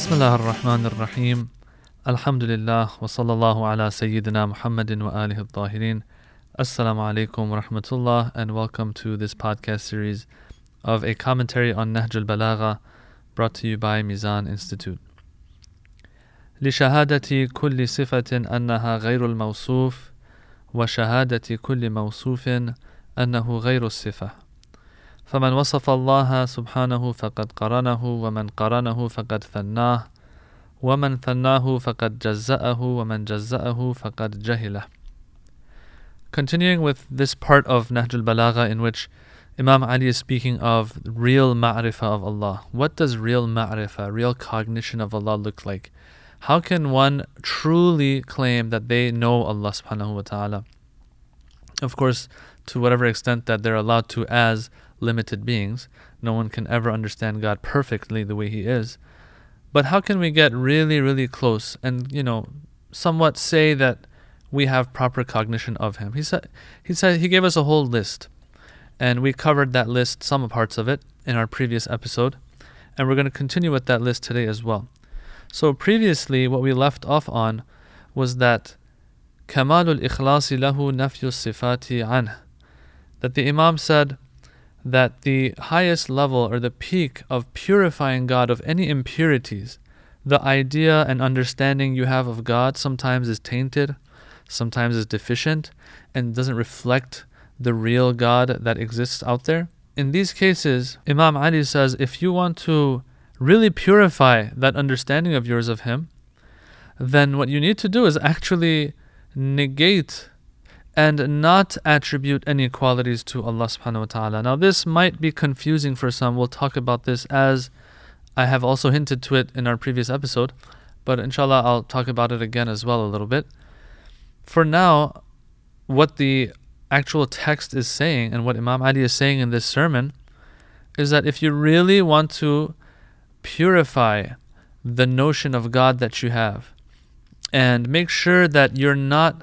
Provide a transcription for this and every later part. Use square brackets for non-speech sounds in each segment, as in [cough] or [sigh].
بسم الله الرحمن الرحيم الحمد لله وصلى الله على سيدنا محمد وآله الطاهرين السلام عليكم ورحمة الله and welcome to this podcast series of a commentary on نهج البلاغة brought to you by Mizan Institute. لشهادة كل صفة أنها غير الموصوف وشهادة كل موصوف أنه غير الصفة فمن وصف الله سبحانه فقد قرنه ومن قرنه فقد ثناه ومن ثناه فقد جزأه ومن جزأه فقد جهله Continuing with this part of Nahj al-Balagha in which Imam Ali is speaking of real ma'rifah of Allah. What does real ma'rifah, real cognition of Allah look like? How can one truly claim that they know Allah subhanahu wa ta'ala? Of course, to whatever extent that they're allowed to as limited beings. No one can ever understand God perfectly the way He is. But how can we get really, really close and, you know, somewhat say that we have proper cognition of Him? He said, he said, He gave us a whole list. And we covered that list, some parts of it, in our previous episode. And we're going to continue with that list today as well. So previously, what we left off on was that Kamalul Ikhlasi lahu nafyu sifati anh. That the Imam said that the highest level or the peak of purifying God of any impurities, the idea and understanding you have of God sometimes is tainted, sometimes is deficient, and doesn't reflect the real God that exists out there. In these cases, Imam Ali says if you want to really purify that understanding of yours of Him, then what you need to do is actually negate and not attribute any qualities to Allah subhanahu wa ta'ala. Now, this might be confusing for some. We'll talk about this as I have also hinted to it in our previous episode, but inshallah, I'll talk about it again as well a little bit. For now, what the actual text is saying and what Imam Ali is saying in this sermon is that if you really want to purify the notion of God that you have and make sure that you're not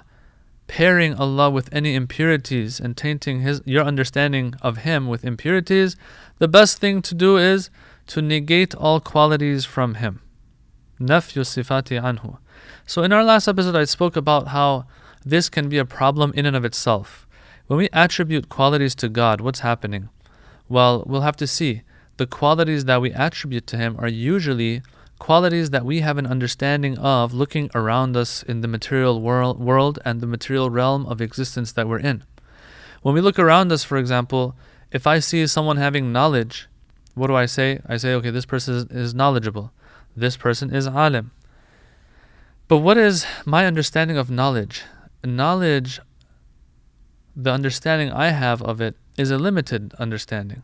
pairing Allah with any impurities and tainting his your understanding of him with impurities, the best thing to do is to negate all qualities from him. Nafyu sifati anhu. So in our last episode I spoke about how this can be a problem in and of itself. When we attribute qualities to God, what's happening? Well, we'll have to see. The qualities that we attribute to him are usually qualities that we have an understanding of looking around us in the material world, world and the material realm of existence that we're in. When we look around us, for example, if I see someone having knowledge, what do I say? I say, okay, this person is knowledgeable. This person is alim. But what is my understanding of knowledge? Knowledge, the understanding I have of it, is a limited understanding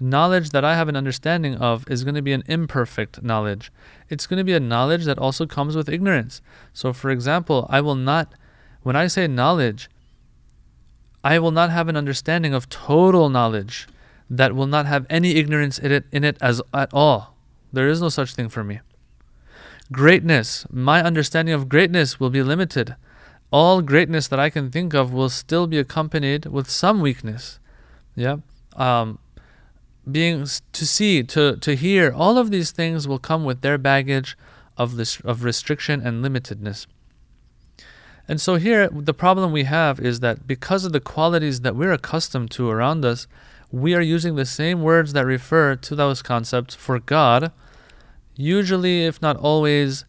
knowledge that I have an understanding of is going to be an imperfect knowledge. It's going to be a knowledge that also comes with ignorance. So, for example, I will not, when I say knowledge, I will not have an understanding of total knowledge that will not have any ignorance in it, in it as at all. There is no such thing for me. Greatness, my understanding of greatness will be limited. All greatness that I can think of will still be accompanied with some weakness. Yeah. Um, being to see, to, to hear, all of these things will come with their baggage of this of restriction and limitedness. And so here the problem we have is that because of the qualities that we're accustomed to around us, we are using the same words that refer to those concepts for God. Usually, if not always,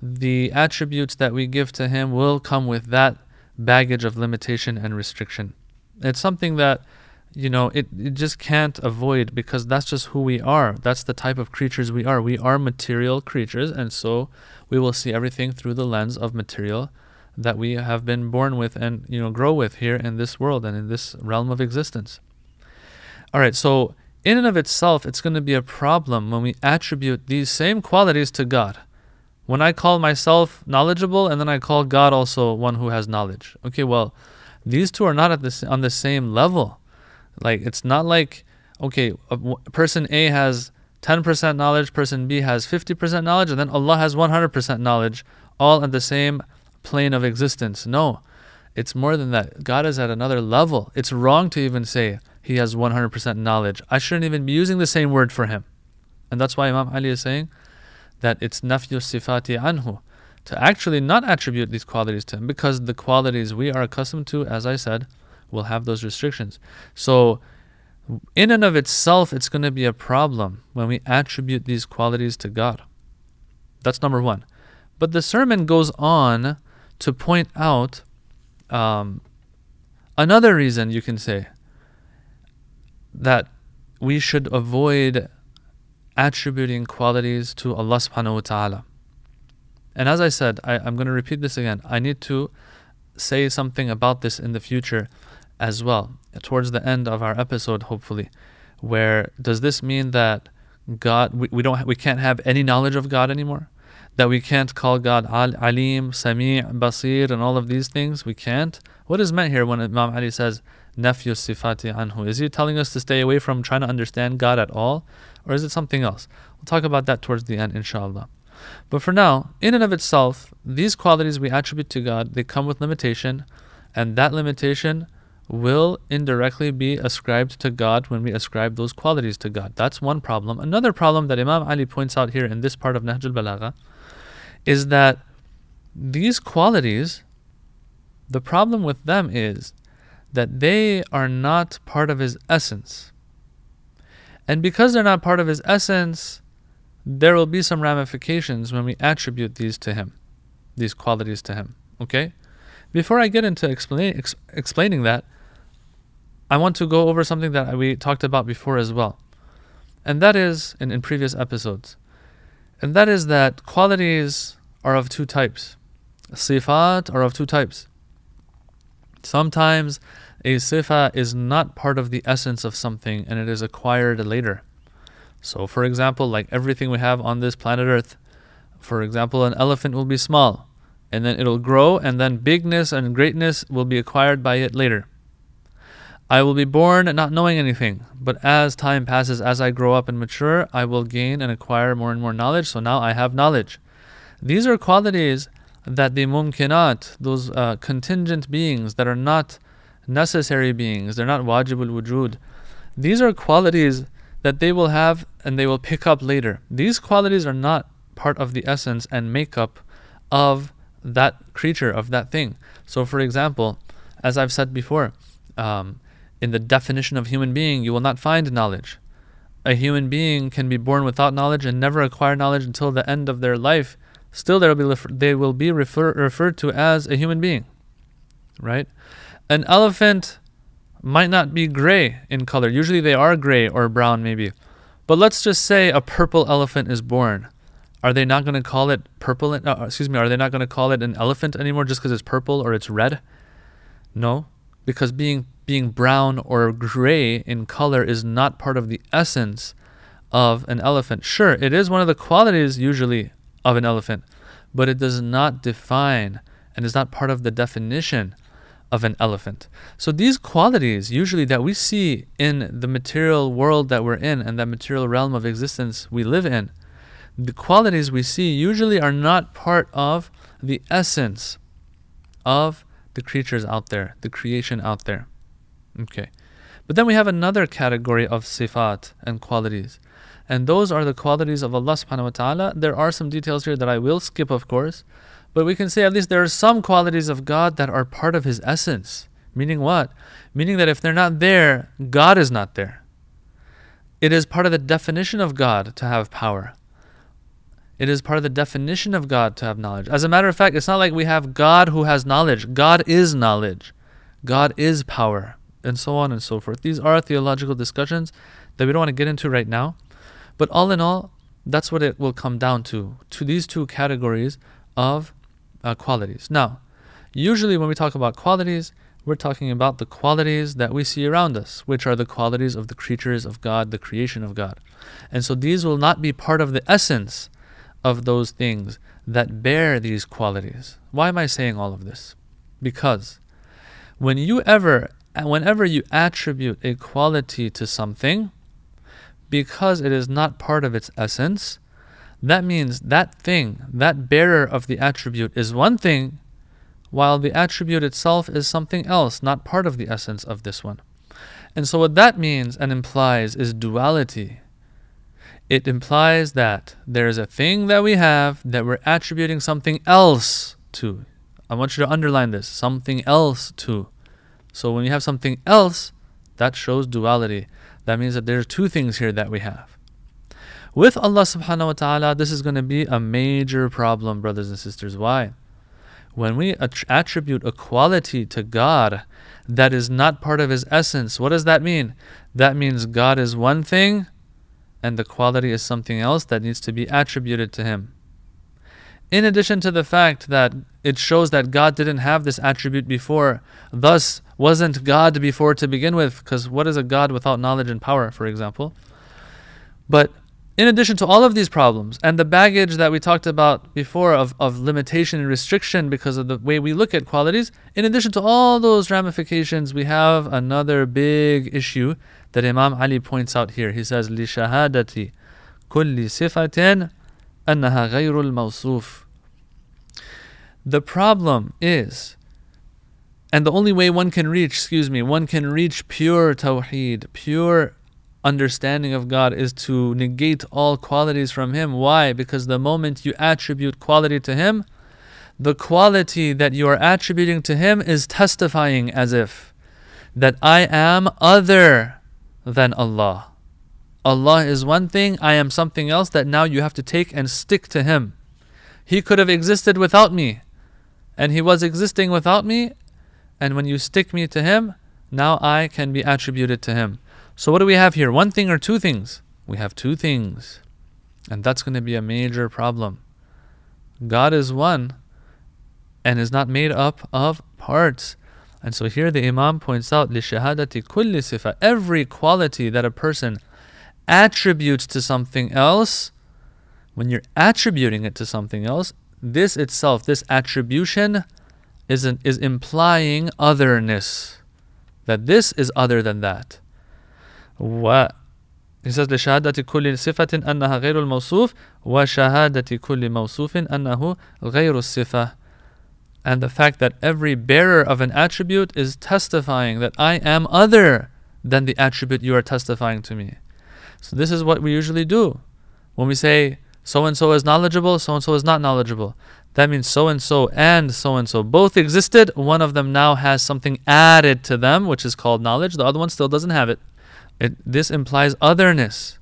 the attributes that we give to Him will come with that baggage of limitation and restriction. It's something that you know, it, it just can't avoid because that's just who we are. That's the type of creatures we are. We are material creatures, and so we will see everything through the lens of material that we have been born with and you know grow with here in this world and in this realm of existence. All right, so in and of itself, it's going to be a problem when we attribute these same qualities to God. When I call myself knowledgeable and then I call God also one who has knowledge. Okay, well, these two are not at this on the same level. Like it's not like okay, person A has 10% knowledge, person B has 50% knowledge, and then Allah has 100% knowledge, all at the same plane of existence. No, it's more than that. God is at another level. It's wrong to even say He has 100% knowledge. I shouldn't even be using the same word for Him. And that's why Imam Ali is saying that it's nafyu sifati anhu, to actually not attribute these qualities to him, because the qualities we are accustomed to, as I said, will have those restrictions. So, in and of itself, it's going to be a problem when we attribute these qualities to God. That's number one. But the sermon goes on to point out um, another reason you can say that we should avoid attributing qualities to Allah subhanahu wa ta'ala. And as I said, I, I'm going to repeat this again. I need to say something about this in the future as well, towards the end of our episode, hopefully. Where does this mean that God, we, we, don't, we can't have any knowledge of God anymore? That we can't call God Al, Alim, Sami', Basir, and all of these things? We can't? What is meant here when Imam Ali says, Nafyu sifati anhu? Is he telling us to stay away from trying to understand God at all? Or is it something else? We'll talk about that towards the end, inshallah. But for now, in and of itself, these qualities we attribute to God, they come with limitation, and that limitation will indirectly be ascribed to God when we ascribe those qualities to God. That's one problem. Another problem that Imam Ali points out here in this part of Nahjul Balagha is that these qualities, the problem with them is that they are not part of his essence. And because they're not part of his essence, there will be some ramifications when we attribute these to him, these qualities to him. Okay? Before I get into explain, ex- explaining that, I want to go over something that we talked about before as well. And that is, in, in previous episodes, and that is that qualities are of two types. Sifat are of two types. Sometimes a sifa is not part of the essence of something and it is acquired later. So, for example, like everything we have on this planet Earth, for example, an elephant will be small and then it'll grow, and then bigness and greatness will be acquired by it later. I will be born not knowing anything, but as time passes, as I grow up and mature, I will gain and acquire more and more knowledge. So now I have knowledge. These are qualities that the mumkinat, those uh, contingent beings that are not necessary beings, they're not wajibul wujud. These are qualities that they will have and they will pick up later. These qualities are not part of the essence and makeup of that creature, of that thing. So, for example, as I've said before, um, in the definition of human being, you will not find knowledge. A human being can be born without knowledge and never acquire knowledge until the end of their life. Still, they will be, refer- they will be refer- referred to as a human being. Right? An elephant might not be gray in color. Usually they are gray or brown, maybe. But let's just say a purple elephant is born. Are they not going to call it purple? Uh, excuse me. Are they not going to call it an elephant anymore just because it's purple or it's red? No, because being being brown or gray in color is not part of the essence of an elephant. Sure, it is one of the qualities usually of an elephant, but it does not define and is not part of the definition of an elephant. So these qualities usually that we see in the material world that we're in and that material realm of existence we live in, the qualities we see usually are not part of the essence of the creatures out there, the creation out there. Okay. But then we have another category of sifat and qualities. And those are the qualities of Allah subhanahu wa ta'ala. There are some details here that I will skip, of course. But we can say at least there are some qualities of God that are part of His essence. Meaning what? Meaning that if they're not there, God is not there. It is part of the definition of God to have power. It is part of the definition of God to have knowledge. As a matter of fact, it's not like we have God who has knowledge. God is knowledge. God is power. And so on and so forth. These are theological discussions that we don't want to get into right now. But all in all, that's what it will come down to to these two categories of uh, qualities. Now, usually when we talk about qualities, we're talking about the qualities that we see around us, which are the qualities of the creatures of God, the creation of God. And so these will not be part of the essence of those things that bear these qualities. Why am I saying all of this? Because when you ever whenever you attribute a quality to something because it is not part of its essence, that means that thing, that bearer of the attribute, is one thing, while the attribute itself is something else, not part of the essence of this one. And so, what that means and implies is duality. It implies that there is a thing that we have that we're attributing something else to. I want you to underline this something else to. So when you have something else, that shows duality. That means that there are two things here that we have. With Allah subhanahu wa ta'ala, this is going to be a major problem, brothers and sisters. Why? When we attribute a quality to God that is not part of His essence, what does that mean? That means God is one thing and the quality is something else that needs to be attributed to him. In addition to the fact that it shows that God didn't have this attribute before, thus wasn't God before to begin with, because what is a God without knowledge and power, for example? But in addition to all of these problems and the baggage that we talked about before of, of limitation and restriction because of the way we look at qualities, in addition to all those ramifications, we have another big issue that Imam Ali points out here. He says, لِشَهَادَةِ كُلِّ صِفَةٍ أَنَّهَا غَيْرُ الْمَوْصُوفِ The problem is, and the only way one can reach, excuse me, one can reach pure tawheed, pure understanding of God is to negate all qualities from Him. Why? Because the moment you attribute quality to Him, the quality that you are attributing to Him is testifying as if that I am other than Allah. Allah is one thing, I am something else that now you have to take and stick to Him. He could have existed without me, and He was existing without me, and when you stick me to Him, now I can be attributed to Him. So, what do we have here? One thing or two things? We have two things, and that's going to be a major problem. God is one and is not made up of parts. And so here the Imam points out لِشَهَادَةِ كُلِّ صِفَةٍ Every quality that a person attributes to something else, when you're attributing it to something else, this itself, this attribution, is, an, is implying otherness. That this is other than that. What? He says لشهادة كل صفة أنها غير الموصوف وشهادة كل موصوف أنه غير الصفة and the fact that every bearer of an attribute is testifying that I am other than the attribute you are testifying to me. So, this is what we usually do. When we say so and so is knowledgeable, so and so is not knowledgeable, that means so and so and so and so both existed. One of them now has something added to them, which is called knowledge. The other one still doesn't have it. it this implies otherness.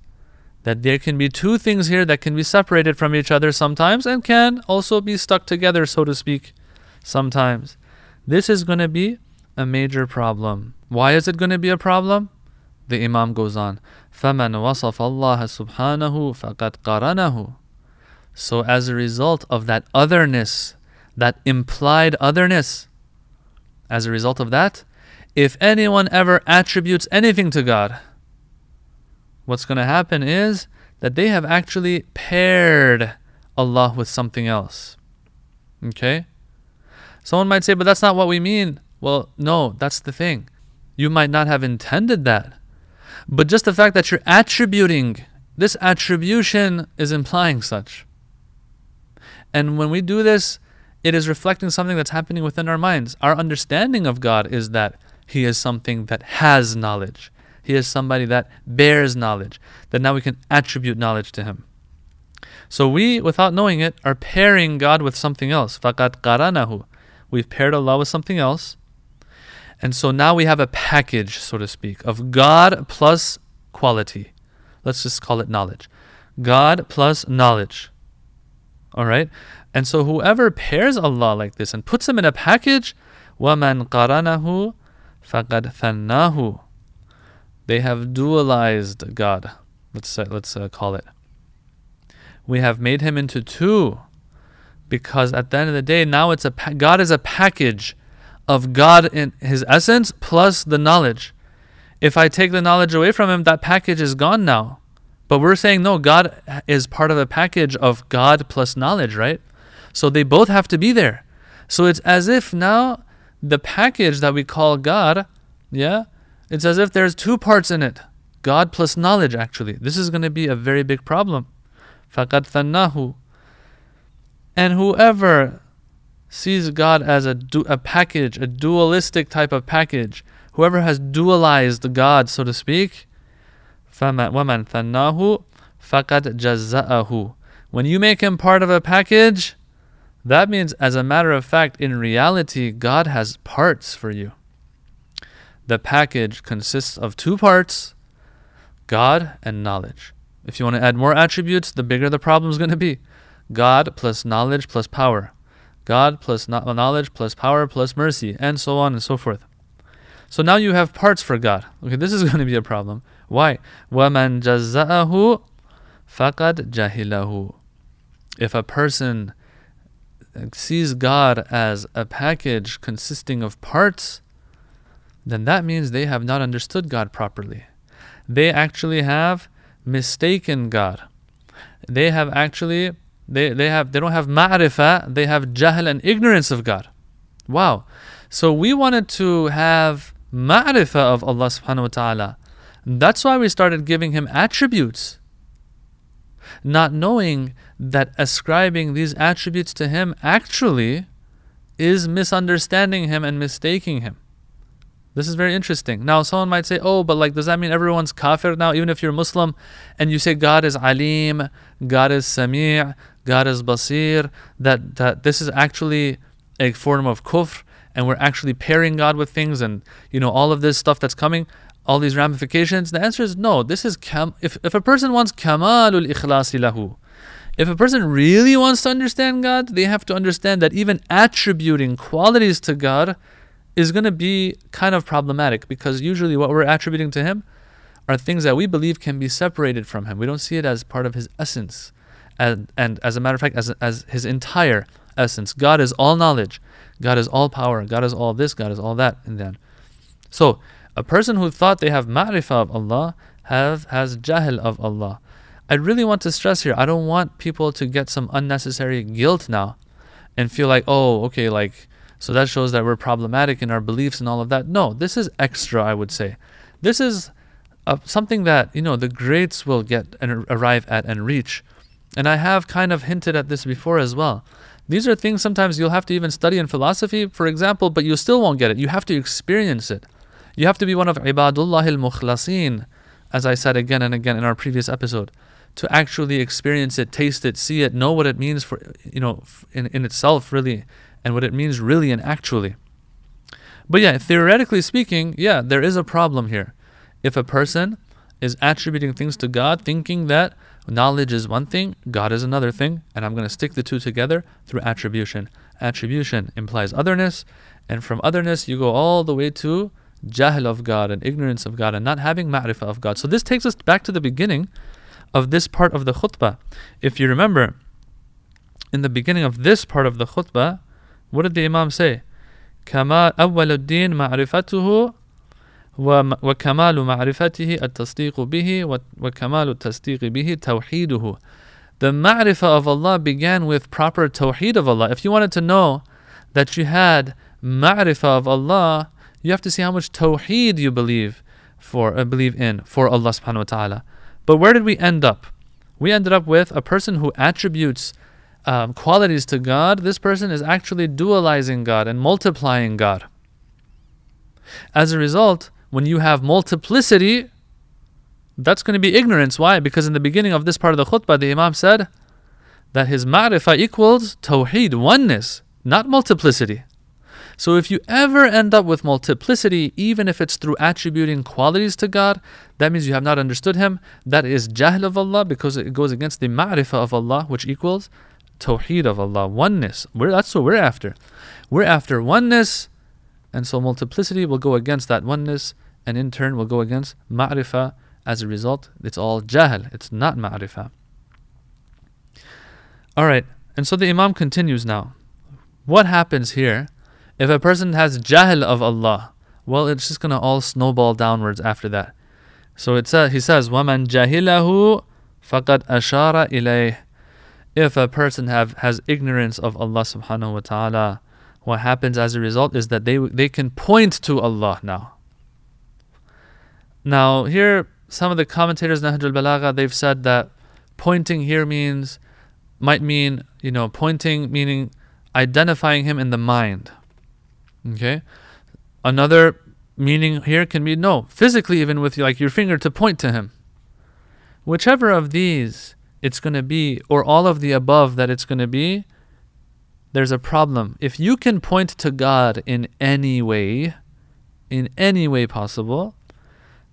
That there can be two things here that can be separated from each other sometimes and can also be stuck together, so to speak sometimes. This is going to be a major problem. Why is it going to be a problem? The Imam goes on, فَمَنْ وَصَفَ اللَّهَ سُبْحَانَهُ فَقَدْ قَرَنَهُ So as a result of that otherness, that implied otherness, as a result of that, if anyone ever attributes anything to God, what's going to happen is that they have actually paired Allah with something else. Okay? Someone might say, but that's not what we mean. Well, no, that's the thing. You might not have intended that. But just the fact that you're attributing, this attribution is implying such. And when we do this, it is reflecting something that's happening within our minds. Our understanding of God is that He is something that has knowledge. He is somebody that bears knowledge, that now we can attribute knowledge to Him. So we, without knowing it, are pairing God with something else. فَقَدْ قَرَنَهُ We've paired Allah with something else. And so now we have a package, so to speak, of God plus quality. Let's just call it knowledge. God plus knowledge. All right? And so whoever pairs Allah like this and puts him in a package, وَمَنْ قَرَنَهُ فَقَدْ ثَنَّاهُ They have dualized God. Let's, uh, let's uh, call it. We have made him into two because at the end of the day, now it's a God is a package of God in His essence plus the knowledge. If I take the knowledge away from Him, that package is gone now. But we're saying no, God is part of a package of God plus knowledge, right? So they both have to be there. So it's as if now the package that we call God, yeah, it's as if there's two parts in it. God plus knowledge, actually. This is going to be a very big problem. فَقَدْ ثَنَّاهُ and whoever sees God as a, du- a package, a dualistic type of package, whoever has dualized God, so to speak, وَمَنْ ثَنَّاهُ فَقَدْ جَزَّأَهُ When you make him part of a package, that means, as a matter of fact, in reality, God has parts for you. The package consists of two parts God and knowledge. If you want to add more attributes, the bigger the problem is going to be. God plus knowledge plus power. God plus knowledge plus power plus mercy, and so on and so forth. So now you have parts for God. Okay, this is [laughs] going to be a problem. Why? وَمَنْ جَزَّأَهُ فَقَدْ جَهِلَهُ If a person sees God as a package consisting of parts, then that means they have not understood God properly. They actually have mistaken God. They have actually they, they have they don't have ma'rifah, they have jahl and ignorance of God. Wow. So we wanted to have ma'rifah of Allah subhanahu wa ta'ala. That's why we started giving him attributes. Not knowing that ascribing these attributes to him actually is misunderstanding him and mistaking him. This is very interesting. Now, someone might say, oh, but like, does that mean everyone's kafir now, even if you're Muslim and you say God is alim, God is sami', God is basir, that, that this is actually a form of kufr and we're actually pairing God with things and, you know, all of this stuff that's coming, all these ramifications? The answer is no. This is, kam- if, if a person wants kamalul ikhlasi lahu, if a person really wants to understand God, they have to understand that even attributing qualities to God is going to be kind of problematic because usually what we're attributing to Him are things that we believe can be separated from Him. We don't see it as part of His essence. And, and as a matter of fact, as, as His entire essence. God is all knowledge, God is all power, God is all this, God is all that. And then, so a person who thought they have ma'rifah of Allah have, has jahl of Allah. I really want to stress here, I don't want people to get some unnecessary guilt now and feel like, oh, okay, like, so that shows that we're problematic in our beliefs and all of that. No, this is extra, I would say. This is uh, something that, you know, the greats will get and arrive at and reach. And I have kind of hinted at this before as well. These are things sometimes you'll have to even study in philosophy, for example, but you still won't get it. You have to experience it. You have to be one of ibadullah al-mukhlasin, as I said again and again in our previous episode, to actually experience it, taste it, see it, know what it means for, you know, in, in itself really, and what it means really and actually. But yeah, theoretically speaking, yeah, there is a problem here. If a person is attributing things to God, thinking that knowledge is one thing, God is another thing, and I'm going to stick the two together through attribution. Attribution implies otherness, and from otherness, you go all the way to jahl of God and ignorance of God and not having ma'rifah of God. So this takes us back to the beginning of this part of the khutbah. If you remember, in the beginning of this part of the khutbah, what did the Imam say? كما أول الدين معرفته وكمال معرفته التصديق به وكمال التصديق به توحيده The ma'rifah of Allah began with proper tawheed of Allah. If you wanted to know that you had ma'rifah of Allah, you have to see how much tawheed you believe for uh, believe in for Allah subhanahu wa ta'ala. But where did we end up? We ended up with a person who attributes um, qualities to God, this person is actually dualizing God and multiplying God. As a result, when you have multiplicity, that's going to be ignorance. Why? Because in the beginning of this part of the khutbah, the Imam said that his ma'rifah equals tawheed, oneness, not multiplicity. So if you ever end up with multiplicity, even if it's through attributing qualities to God, that means you have not understood Him. That is jahl of Allah because it goes against the ma'rifah of Allah, which equals Tawheed of Allah, oneness. We're, that's what we're after. We're after oneness, and so multiplicity will go against that oneness, and in turn will go against ma'rifah. As a result, it's all jahl, it's not ma'rifah. Alright, and so the Imam continues now. What happens here if a person has jahl of Allah? Well, it's just going to all snowball downwards after that. So it says, he says, وَمَنْ جَهِلَهُ فَقَدْ أَشَارَ إِلَيْهِ if a person have has ignorance of Allah subhanahu wa ta'ala, what happens as a result is that they they can point to Allah now. Now here some of the commentators Nahj al-Balagha they've said that pointing here means might mean, you know, pointing meaning identifying him in the mind. Okay? Another meaning here can be no, physically even with like your finger to point to him. whichever of these it's going to be, or all of the above that it's going to be, there's a problem. If you can point to God in any way, in any way possible,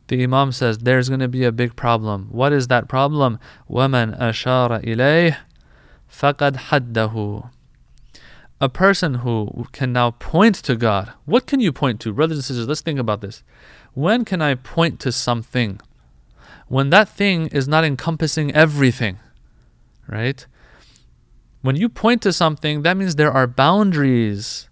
the Imam says there's going to be a big problem. What is that problem? وَمَنْ أَشَارَ إِلَيْهِ فَقَدْ حَدَّهُ a person who can now point to God. What can you point to? Brothers and sisters, let's think about this. When can I point to something? When that thing is not encompassing everything, right? When you point to something, that means there are boundaries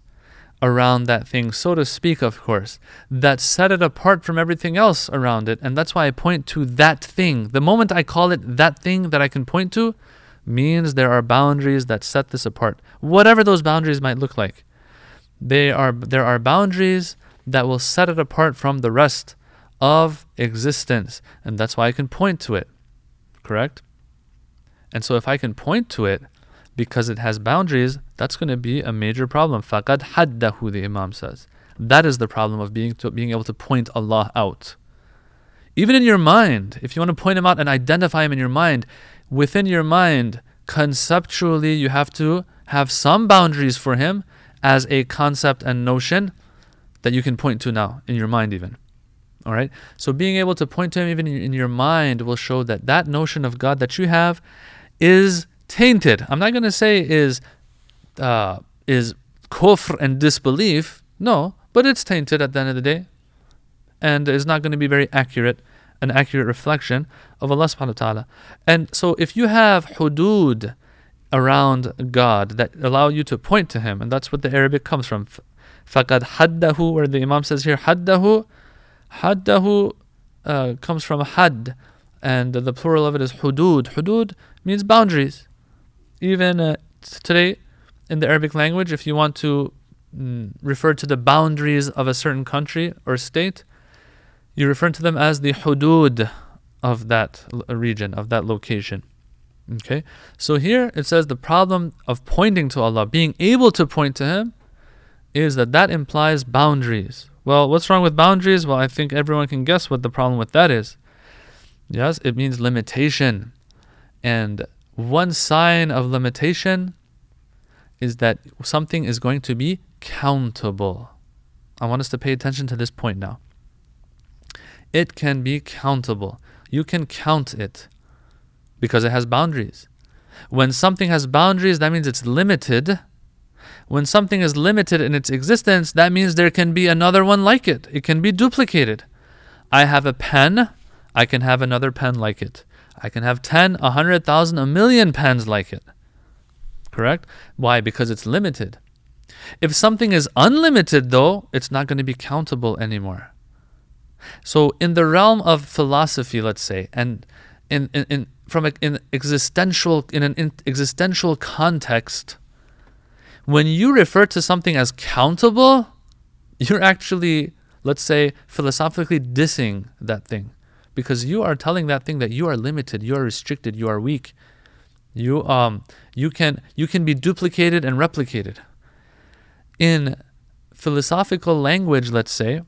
around that thing, so to speak, of course, that set it apart from everything else around it. And that's why I point to that thing. The moment I call it that thing that I can point to, means there are boundaries that set this apart. Whatever those boundaries might look like. They are there are boundaries that will set it apart from the rest of existence. And that's why I can point to it. Correct? And so if I can point to it, because it has boundaries, that's going to be a major problem. فَقَدْ حَدَّهُ the Imam says. That is the problem of being, to, being able to point Allah out. Even in your mind, if you want to point Him out and identify Him in your mind, within your mind, conceptually, you have to have some boundaries for Him as a concept and notion that you can point to now, in your mind even. All right? So being able to point to Him even in your mind will show that that notion of God that you have is tainted. I'm not going to say is uh, is kufr and disbelief. No, but it's tainted at the end of the day, and is not going to be very accurate, an accurate reflection of Allah subhanahu wa ta'ala. And so if you have hudud around God that allow you to point to Him, and that's what the Arabic comes from. Fakad haddahu, where the Imam says here, haddahu, haddahu uh, comes from had, and the plural of it is hudud. Hudud means boundaries. Even uh, today, in the Arabic language, if you want to mm, refer to the boundaries of a certain country or state, you refer to them as the hudud of that uh, region, of that location. Okay? So here it says the problem of pointing to Allah, being able to point to Him, is that that implies boundaries. Well, what's wrong with boundaries? Well, I think everyone can guess what the problem with that is. Yes, it means limitation. And one sign of limitation is that something is going to be countable. I want us to pay attention to this point now. It can be countable. You can count it because it has boundaries. When something has boundaries, that means it's limited. When something is limited in its existence, that means there can be another one like it. It can be duplicated. I have a pen, I can have another pen like it. I can have 10, 100,000, a million pens like it. Correct? Why? Because it's limited. If something is unlimited, though, it's not going to be countable anymore. So, in the realm of philosophy, let's say, and in, in, in from an existential in an existential context, when you refer to something as countable, you're actually, let's say, philosophically dissing that thing because you are telling that thing that you are limited, you are restricted, you are weak. You um you can you can be duplicated and replicated. In philosophical language, let's say,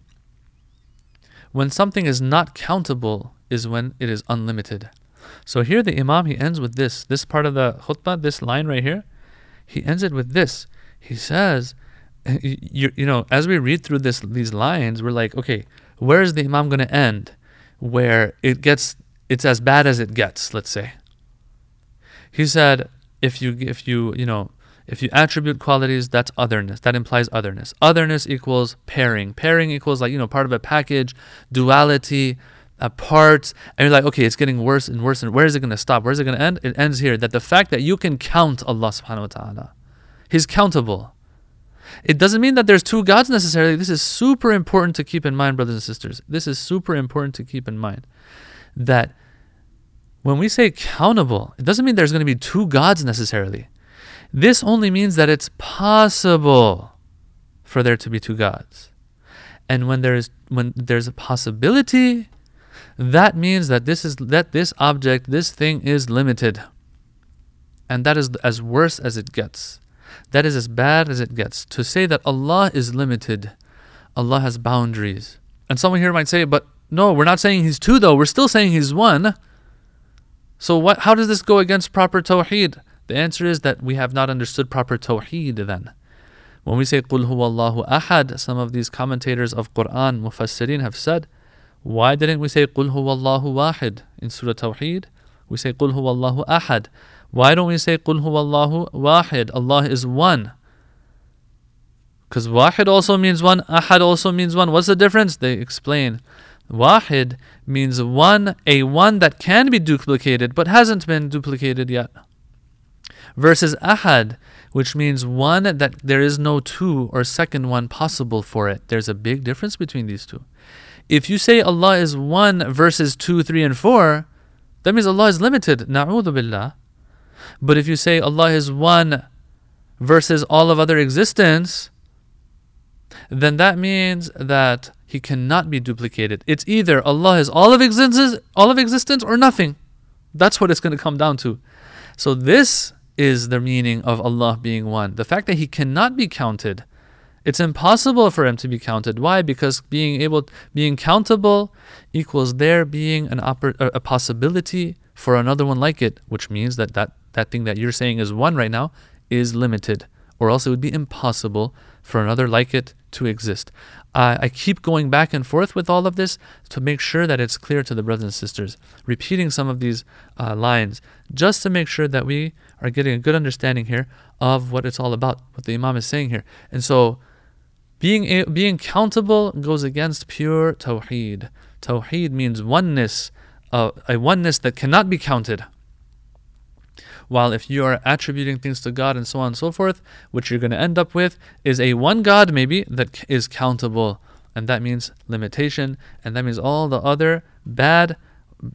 when something is not countable is when it is unlimited. So here the Imam he ends with this this part of the khutbah, this line right here, he ends it with this. He says, you, you know, as we read through this these lines, we're like, okay, where is the Imam going to end? where it gets it's as bad as it gets, let's say. He said if you if you, you know, if you attribute qualities, that's otherness. That implies otherness. Otherness equals pairing. Pairing equals like, you know, part of a package, duality, a part, and you're like, okay, it's getting worse and worse, and where is it going to stop? Where is it going to end? It ends here. That the fact that you can count Allah subhanahu wa ta'ala, He's countable. It doesn't mean that there's two gods necessarily. This is super important to keep in mind, brothers and sisters. This is super important to keep in mind. That when we say countable, it doesn't mean there's going to be two gods necessarily. This only means that it's possible for there to be two gods. And when there's when there's a possibility, that means that this is that this object, this thing is limited. And that is as worse as it gets. That is as bad as it gets. To say that Allah is limited, Allah has boundaries. And someone here might say, but no, we're not saying He's two though, we're still saying He's one. So what how does this go against proper tawheed? The answer is that we have not understood proper tawheed then. When we say Qul huwallahu ahad, some of these commentators of Quran, mufassirin, have said, why didn't we say Qul huwallahu wahid in Surah Tawheed? We say Qul huwallahu ahad. Why don't we say Qul huwallahu wahid? Allah is one. Because wahid also means one, ahad also means one. What's the difference? They explain. Wahid means one, a one that can be duplicated but hasn't been duplicated yet. Versus ahad, which means one that there is no two or second one possible for it. There's a big difference between these two. If you say Allah is one versus two, three, and four, that means Allah is limited. Na'udhu billah. But if you say Allah is one versus all of other existence, then that means that he cannot be duplicated. It's either Allah is all of existence, all of existence, or nothing. That's what it's going to come down to. So this is the meaning of Allah being one. The fact that He cannot be counted, it's impossible for Him to be counted. Why? Because being able, being countable, equals there being an a possibility for another one like it, which means that, that that thing that you're saying is one right now is limited, or else it would be impossible for another like it to exist. Uh, I keep going back and forth with all of this to make sure that it's clear to the brothers and sisters, repeating some of these uh, lines just to make sure that we are getting a good understanding here of what it's all about, what the Imam is saying here. And so, being a, being countable goes against pure tawheed. Tawheed means oneness, uh, a oneness that cannot be counted. While if you are attributing things to God and so on and so forth, what you're going to end up with is a one God maybe that is countable. And that means limitation, and that means all the other bad,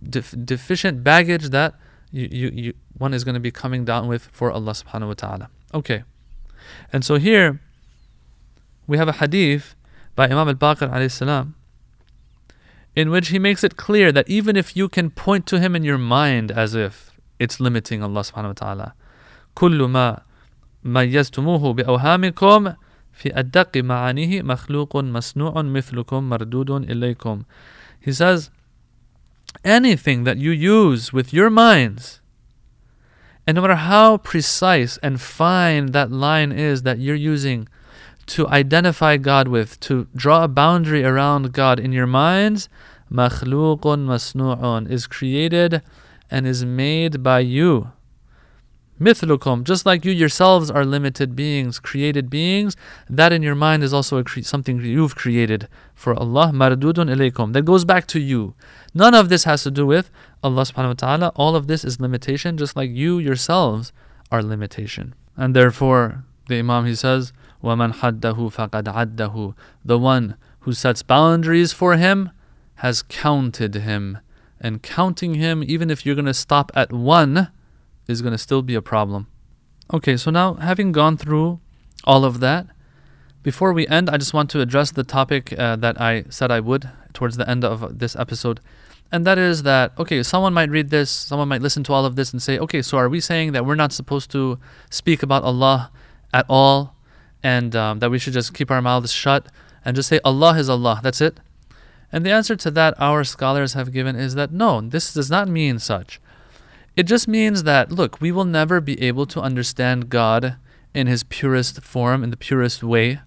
def- deficient baggage that you, you, you, one is going to be coming down with for Allah subhanahu wa ta'ala. Okay. And so here we have a hadith by Imam al-Baqir alayhi salam in which he makes it clear that even if you can point to him in your mind as if it's limiting Allah subhanahu wa ta'ala. كل ما ميزتموه بأوهامكم في أدق معانيه مخلوق مصنوع مثلكم مردود إليكم. He says, anything that you use with your minds, and no matter how precise and fine that line is that you're using to identify God with, to draw a boundary around God in your minds, مخلوق مصنوع is created and is made by you. Mithlukum, just like you yourselves are limited beings, created beings, that in your mind is also cre- something you've created for Allah. Mardudun ilaykum. That goes back to you. None of this has to do with Allah subhanahu wa ta'ala. All of this is limitation, just like you yourselves are limitation. And therefore, the Imam he says, وَمَنْ حَدَّهُ فَقَدْ عَدَّهُ The one who sets boundaries for him has counted him and counting him, even if you're going to stop at one, is going to still be a problem. Okay, so now having gone through all of that, before we end, I just want to address the topic uh, that I said I would towards the end of this episode. And that is that, okay, someone might read this, someone might listen to all of this and say, okay, so are we saying that we're not supposed to speak about Allah at all and um, that we should just keep our mouths shut and just say, Allah is Allah, that's it? And the answer to that our scholars have given is that no, this does not mean such. It just means that, look, we will never be able to understand God in his purest form, in the purest way.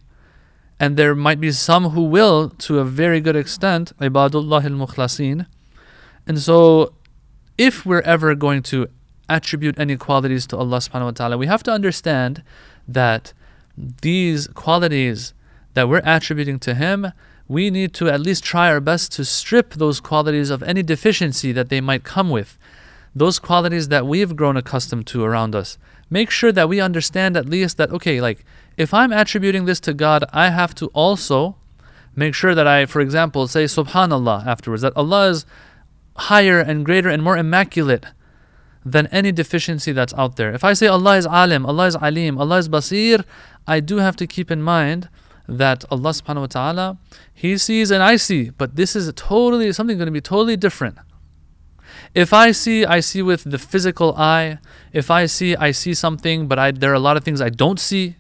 And there might be some who will, to a very good extent, ibadullah al mukhlasin. And so, if we're ever going to attribute any qualities to Allah subhanahu wa ta'ala, we have to understand that these qualities that we're attributing to Him we need to at least try our best to strip those qualities of any deficiency that they might come with, those qualities that we've grown accustomed to around us. Make sure that we understand at least that, okay, like if I'm attributing this to God, I have to also make sure that I, for example, say Subhanallah afterwards, that Allah is higher and greater and more immaculate than any deficiency that's out there. If I say Allah is Alim, Allah is Alim, Allah is Basir, I do have to keep in mind that Allah subhanahu wa ta'ala, He sees and I see, but this is totally something going to be totally different. If I see, I see with the physical eye. If I see, I see something, but I, there are a lot of things I don't see,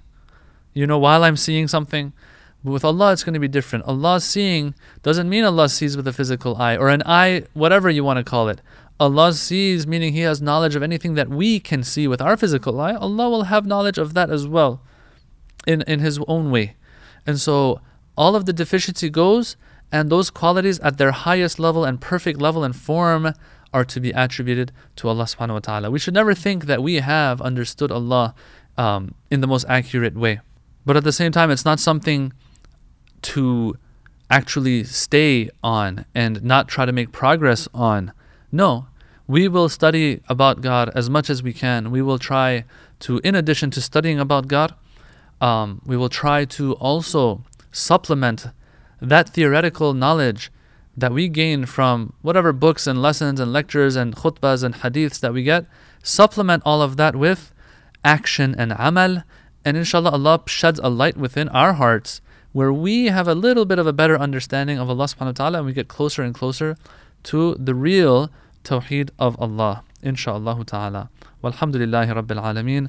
you know, while I'm seeing something. But with Allah, it's going to be different. Allah seeing doesn't mean Allah sees with a physical eye or an eye, whatever you want to call it. Allah sees, meaning He has knowledge of anything that we can see with our physical eye, Allah will have knowledge of that as well in, in His own way. And so all of the deficiency goes, and those qualities at their highest level and perfect level and form are to be attributed to Allah subhanahu wa ta'ala. We should never think that we have understood Allah um, in the most accurate way. But at the same time, it's not something to actually stay on and not try to make progress on. No, we will study about God as much as we can. We will try to, in addition to studying about God, um, we will try to also supplement that theoretical knowledge that we gain from whatever books and lessons and lectures and khutbahs and hadiths that we get, supplement all of that with action and amal. And inshallah, Allah sheds a light within our hearts where we have a little bit of a better understanding of Allah subhanahu wa ta'ala and we get closer and closer to the real tawheed of Allah. Insha'Allah ta'ala. Walhamdulillahi Rabbil Alameen.